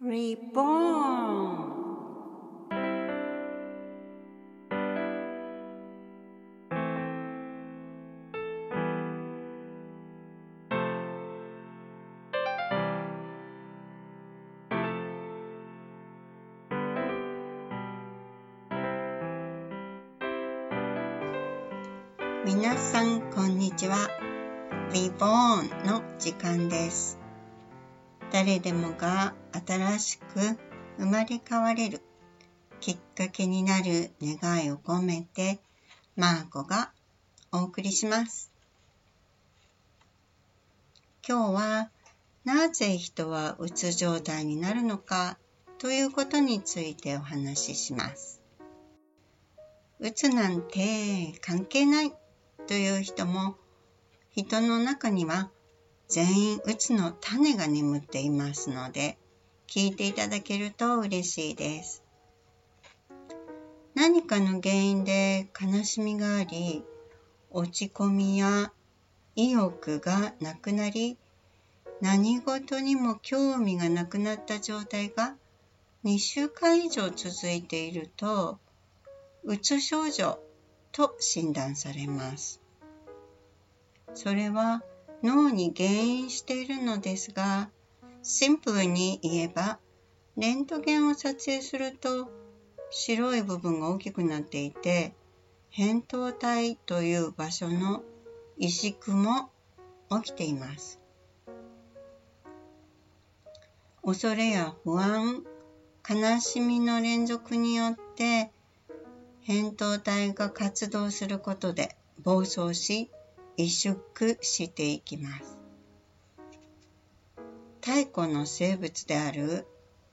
Reborn 皆さんこんにちは。Reborn の時間です。誰でもが新しく生まれ変われるきっかけになる願いを込めてマーコがお送りします。今日はなぜ人はうつ状態になるのかということについてお話しします。うつなんて関係ないという人も人の中には全員うつの種が眠っていますので聞いていただけると嬉しいです。何かの原因で悲しみがあり落ち込みや意欲がなくなり何事にも興味がなくなった状態が2週間以上続いているとうつ症状と診断されます。それは脳に原因しているのですが、シンプルに言えば、レントゲンを撮影すると白い部分が大きくなっていて、扁桃体という場所の萎縮も起きています。恐れや不安、悲しみの連続によって扁桃体が活動することで暴走し萎縮していきます。太古の生物である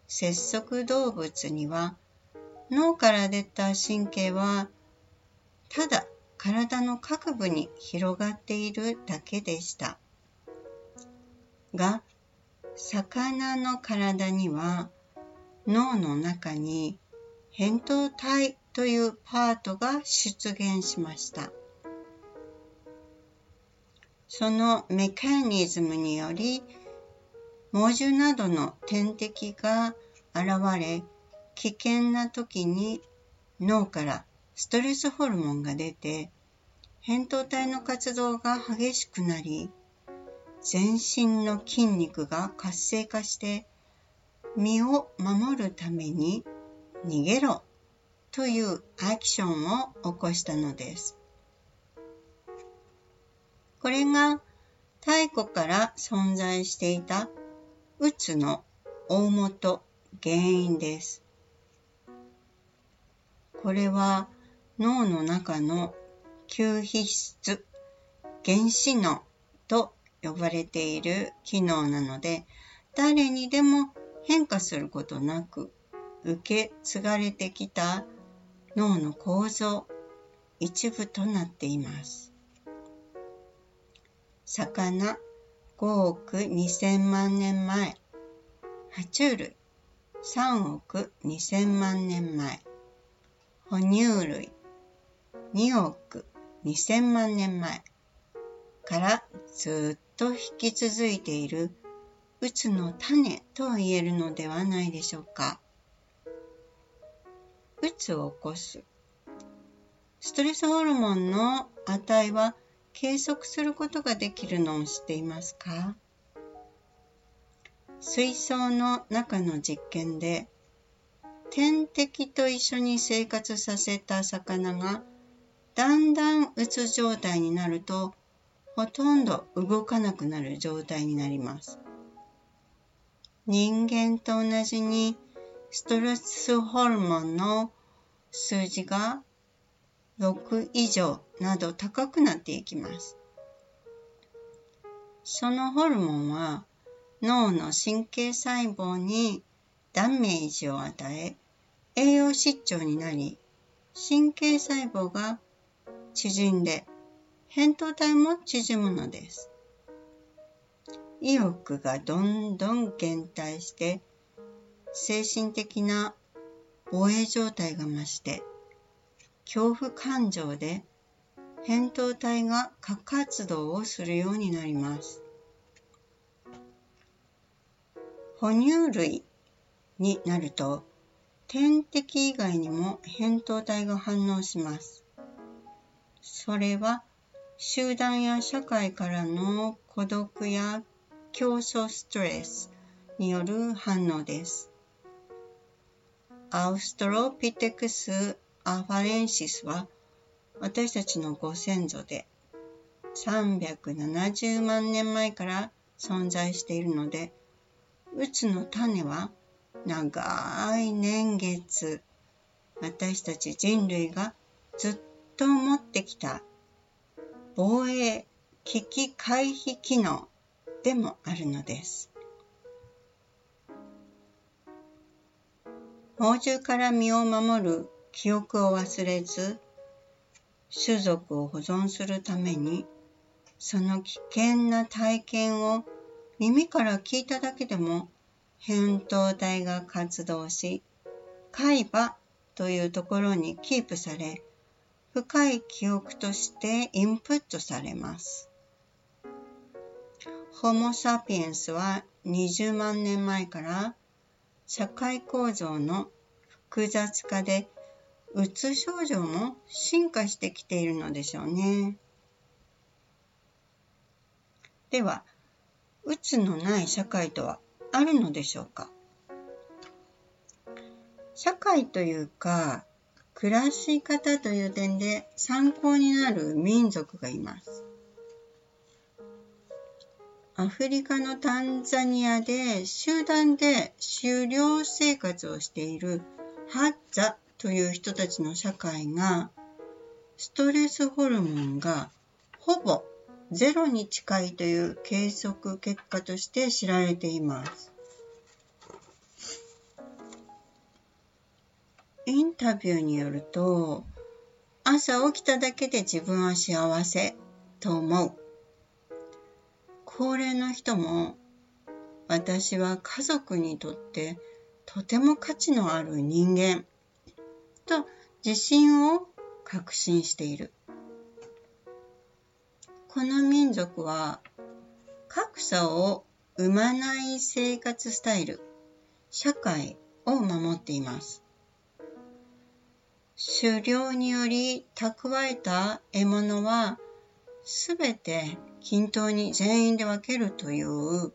節足動物には脳から出た神経はただ体の各部に広がっているだけでした。が、魚の体には脳の中に扁桃体というパートが出現しました。そのメカニズムにより猛獣などの天敵が現れ危険な時に脳からストレスホルモンが出て扁桃体の活動が激しくなり全身の筋肉が活性化して身を守るために逃げろというアクションを起こしたのです。これが太古から存在していたうつの大元原因です。これは脳の中の吸皮質原子脳と呼ばれている機能なので誰にでも変化することなく受け継がれてきた脳の構造一部となっています。魚5億2000万年前爬虫類3億2000万年前哺乳類2億2000万年前からずっと引き続いているうつの種と言えるのではないでしょうか。うつを起こす。ストレスホルモンの値は計測することができるのを知っていますか？水槽の中の実験で天敵と一緒に生活させた魚がだんだんうつ状態になるとほとんど動かなくなる状態になります。人間と同じにストレスホルモンの数字が6以上など高くなっていきます。そのホルモンは脳の神経細胞にダメージを与え栄養失調になり神経細胞が縮んで扁桃体も縮むのです。意欲がどんどん減退して精神的な防衛状態が増して恐怖感情で扁桃体が過活動をするようになります。哺乳類になると天敵以外にも扁桃体が反応します。それは集団や社会からの孤独や競争ストレスによる反応です。アウストロピテクス・アファレンシスは私たちのご先祖で370万年前から存在しているので、うつの種は長い年月、私たち人類がずっと持ってきた防衛危機回避機能でもあるのです。猛獣から身を守る記憶を忘れず、種族を保存するためにその危険な体験を耳から聞いただけでも扁桃体が活動し、海馬というところにキープされ、深い記憶としてインプットされます。ホモ・サピエンスは20万年前から社会構造の複雑化でうつ症状も進化してきているのでしょうね。では、うつのない社会とはあるのでしょうか？社会というか、暮らし方という点で参考になる民族がいます。アフリカのタンザニアで集団で狩猟生活をしているハッザという人たちの社会がストレスホルモンがほぼゼロに近いという計測結果として知られています。インタビューによると、朝起きただけで自分は幸せと思う。高齢の人も、私は家族にとってとても価値のある人間と自信を確信している。この民族は格差を生まない生活スタイル、社会を守っています。狩猟により蓄えた獲物はすべて均等に全員で分けるという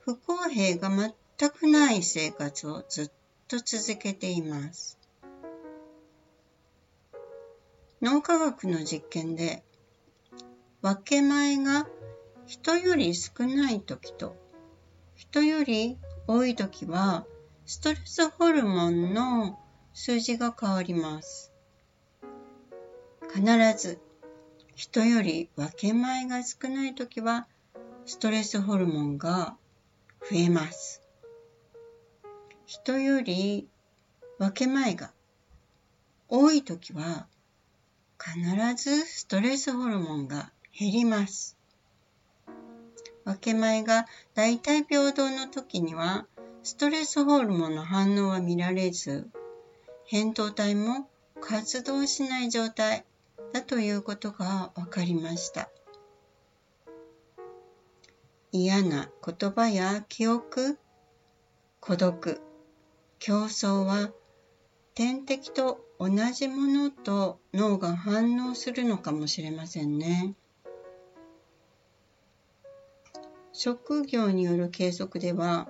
不公平が全くない生活をずっと続けています。脳科学の実験で分け前が人より少ない時と人より多い時はストレスホルモンの数字が変わります。必ず人より分け前が少ない時はストレスホルモンが増えます。人より分け前が多い時は必ずストレスホルモンが減ります。分け前が大体平等の時には、ストレスホルモンの反応は見られず、扁桃体も活動しない状態だということが分かりました。嫌な言葉や記憶、孤独、競争は天敵と同じものと脳が反応するのかもしれませんね。職業による計測では、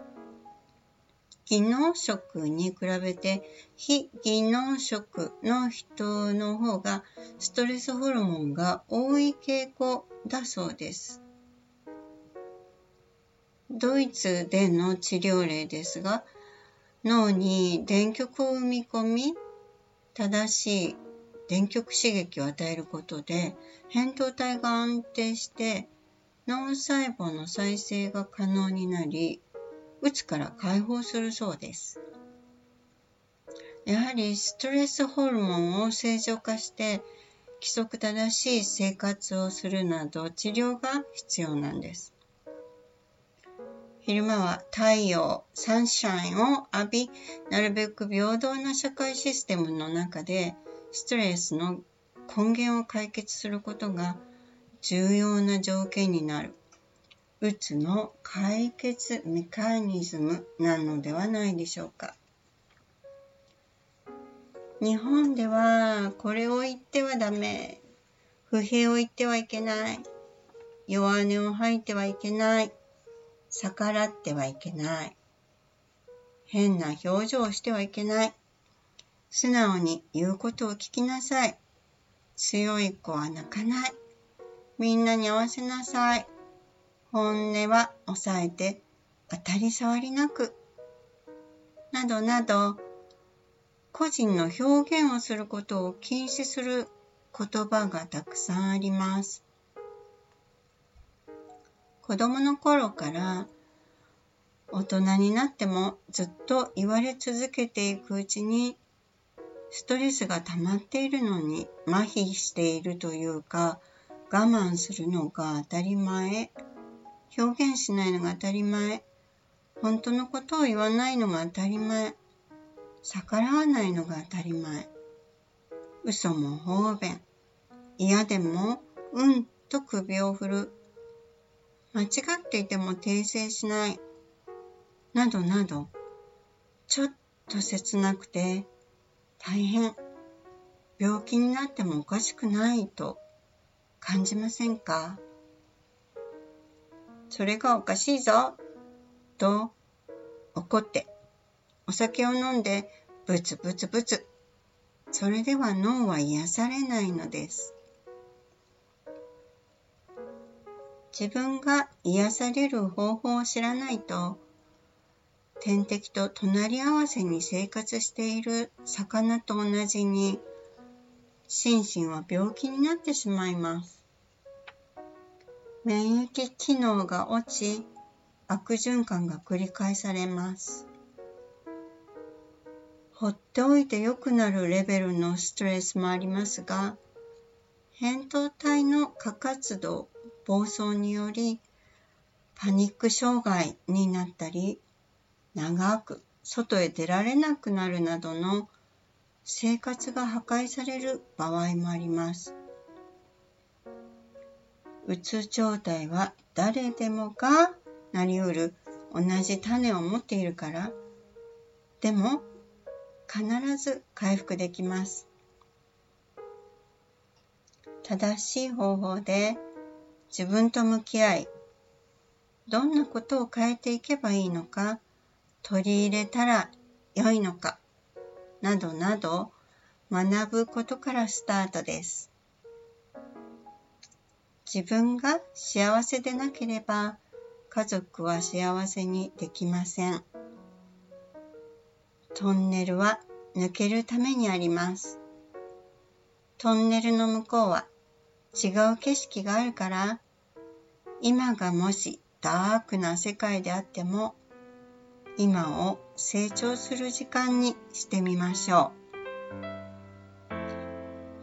技能職に比べて非技能職の人の方がストレスホルモンが多い傾向だそうです。ドイツでの治療例ですが、脳に電極を生み込み、正しい電極刺激を与えることで、扁桃体が安定して脳細胞の再生が可能になり、うつから解放するそうです。やはりストレスホルモンを正常化して規則正しい生活をするなど治療が必要なんです。昼間は太陽、サンシャインを浴び、なるべく平等な社会システムの中でストレスの根源を解決することが重要な条件になるうつの解決メカニズムなのではないでしょうか。日本ではこれを言ってはダメ。不平を言ってはいけない。弱音を吐いてはいけない。逆らってはいけない。変な表情をしてはいけない。素直に言うことを聞きなさい。強い子は泣かない。みんなに合わせなさい。本音は抑えて当たり障りなく。などなど、個人の表現をすることを禁止する言葉がたくさんあります。子供の頃から大人になってもずっと言われ続けていくうちにストレスが溜まっているのに麻痺しているというか我慢するのが当たり前表現しないのが当たり前本当のことを言わないのが当たり前逆らわないのが当たり前嘘も方便嫌でもうんと首を振る間違っていても訂正しない。などなどちょっと切なくて大変。病気になってもおかしくないと感じませんか？それがおかしいぞと怒ってお酒を飲んでブツブツブツ。それでは脳は癒されないのです。自分が癒される方法を知らないと天敵と隣り合わせに生活している魚と同じに心身は病気になってしまいます。免疫機能が落ち悪循環が繰り返されます。放っておいて良くなるレベルのストレスもありますが、扁桃体の過活動、暴走によりパニック障害になったり、長く外へ出られなくなるなどの生活が破壊される場合もあります。うつ状態は誰でもがなりうる同じ種を持っているから、でも必ず回復できます。正しい方法で自分と向き合い、どんなことを変えていけばいいのか取り入れたら良いのかなどなど学ぶことからスタートです。自分が幸せでなければ家族は幸せにできません。トンネルは抜けるためにあります。トンネルの向こうは違う景色があるから今がもしダークな世界であっても今を成長する時間にしてみましょう。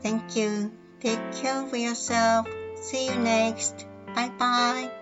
Thank you. Take care of yourself. See you next. Bye bye.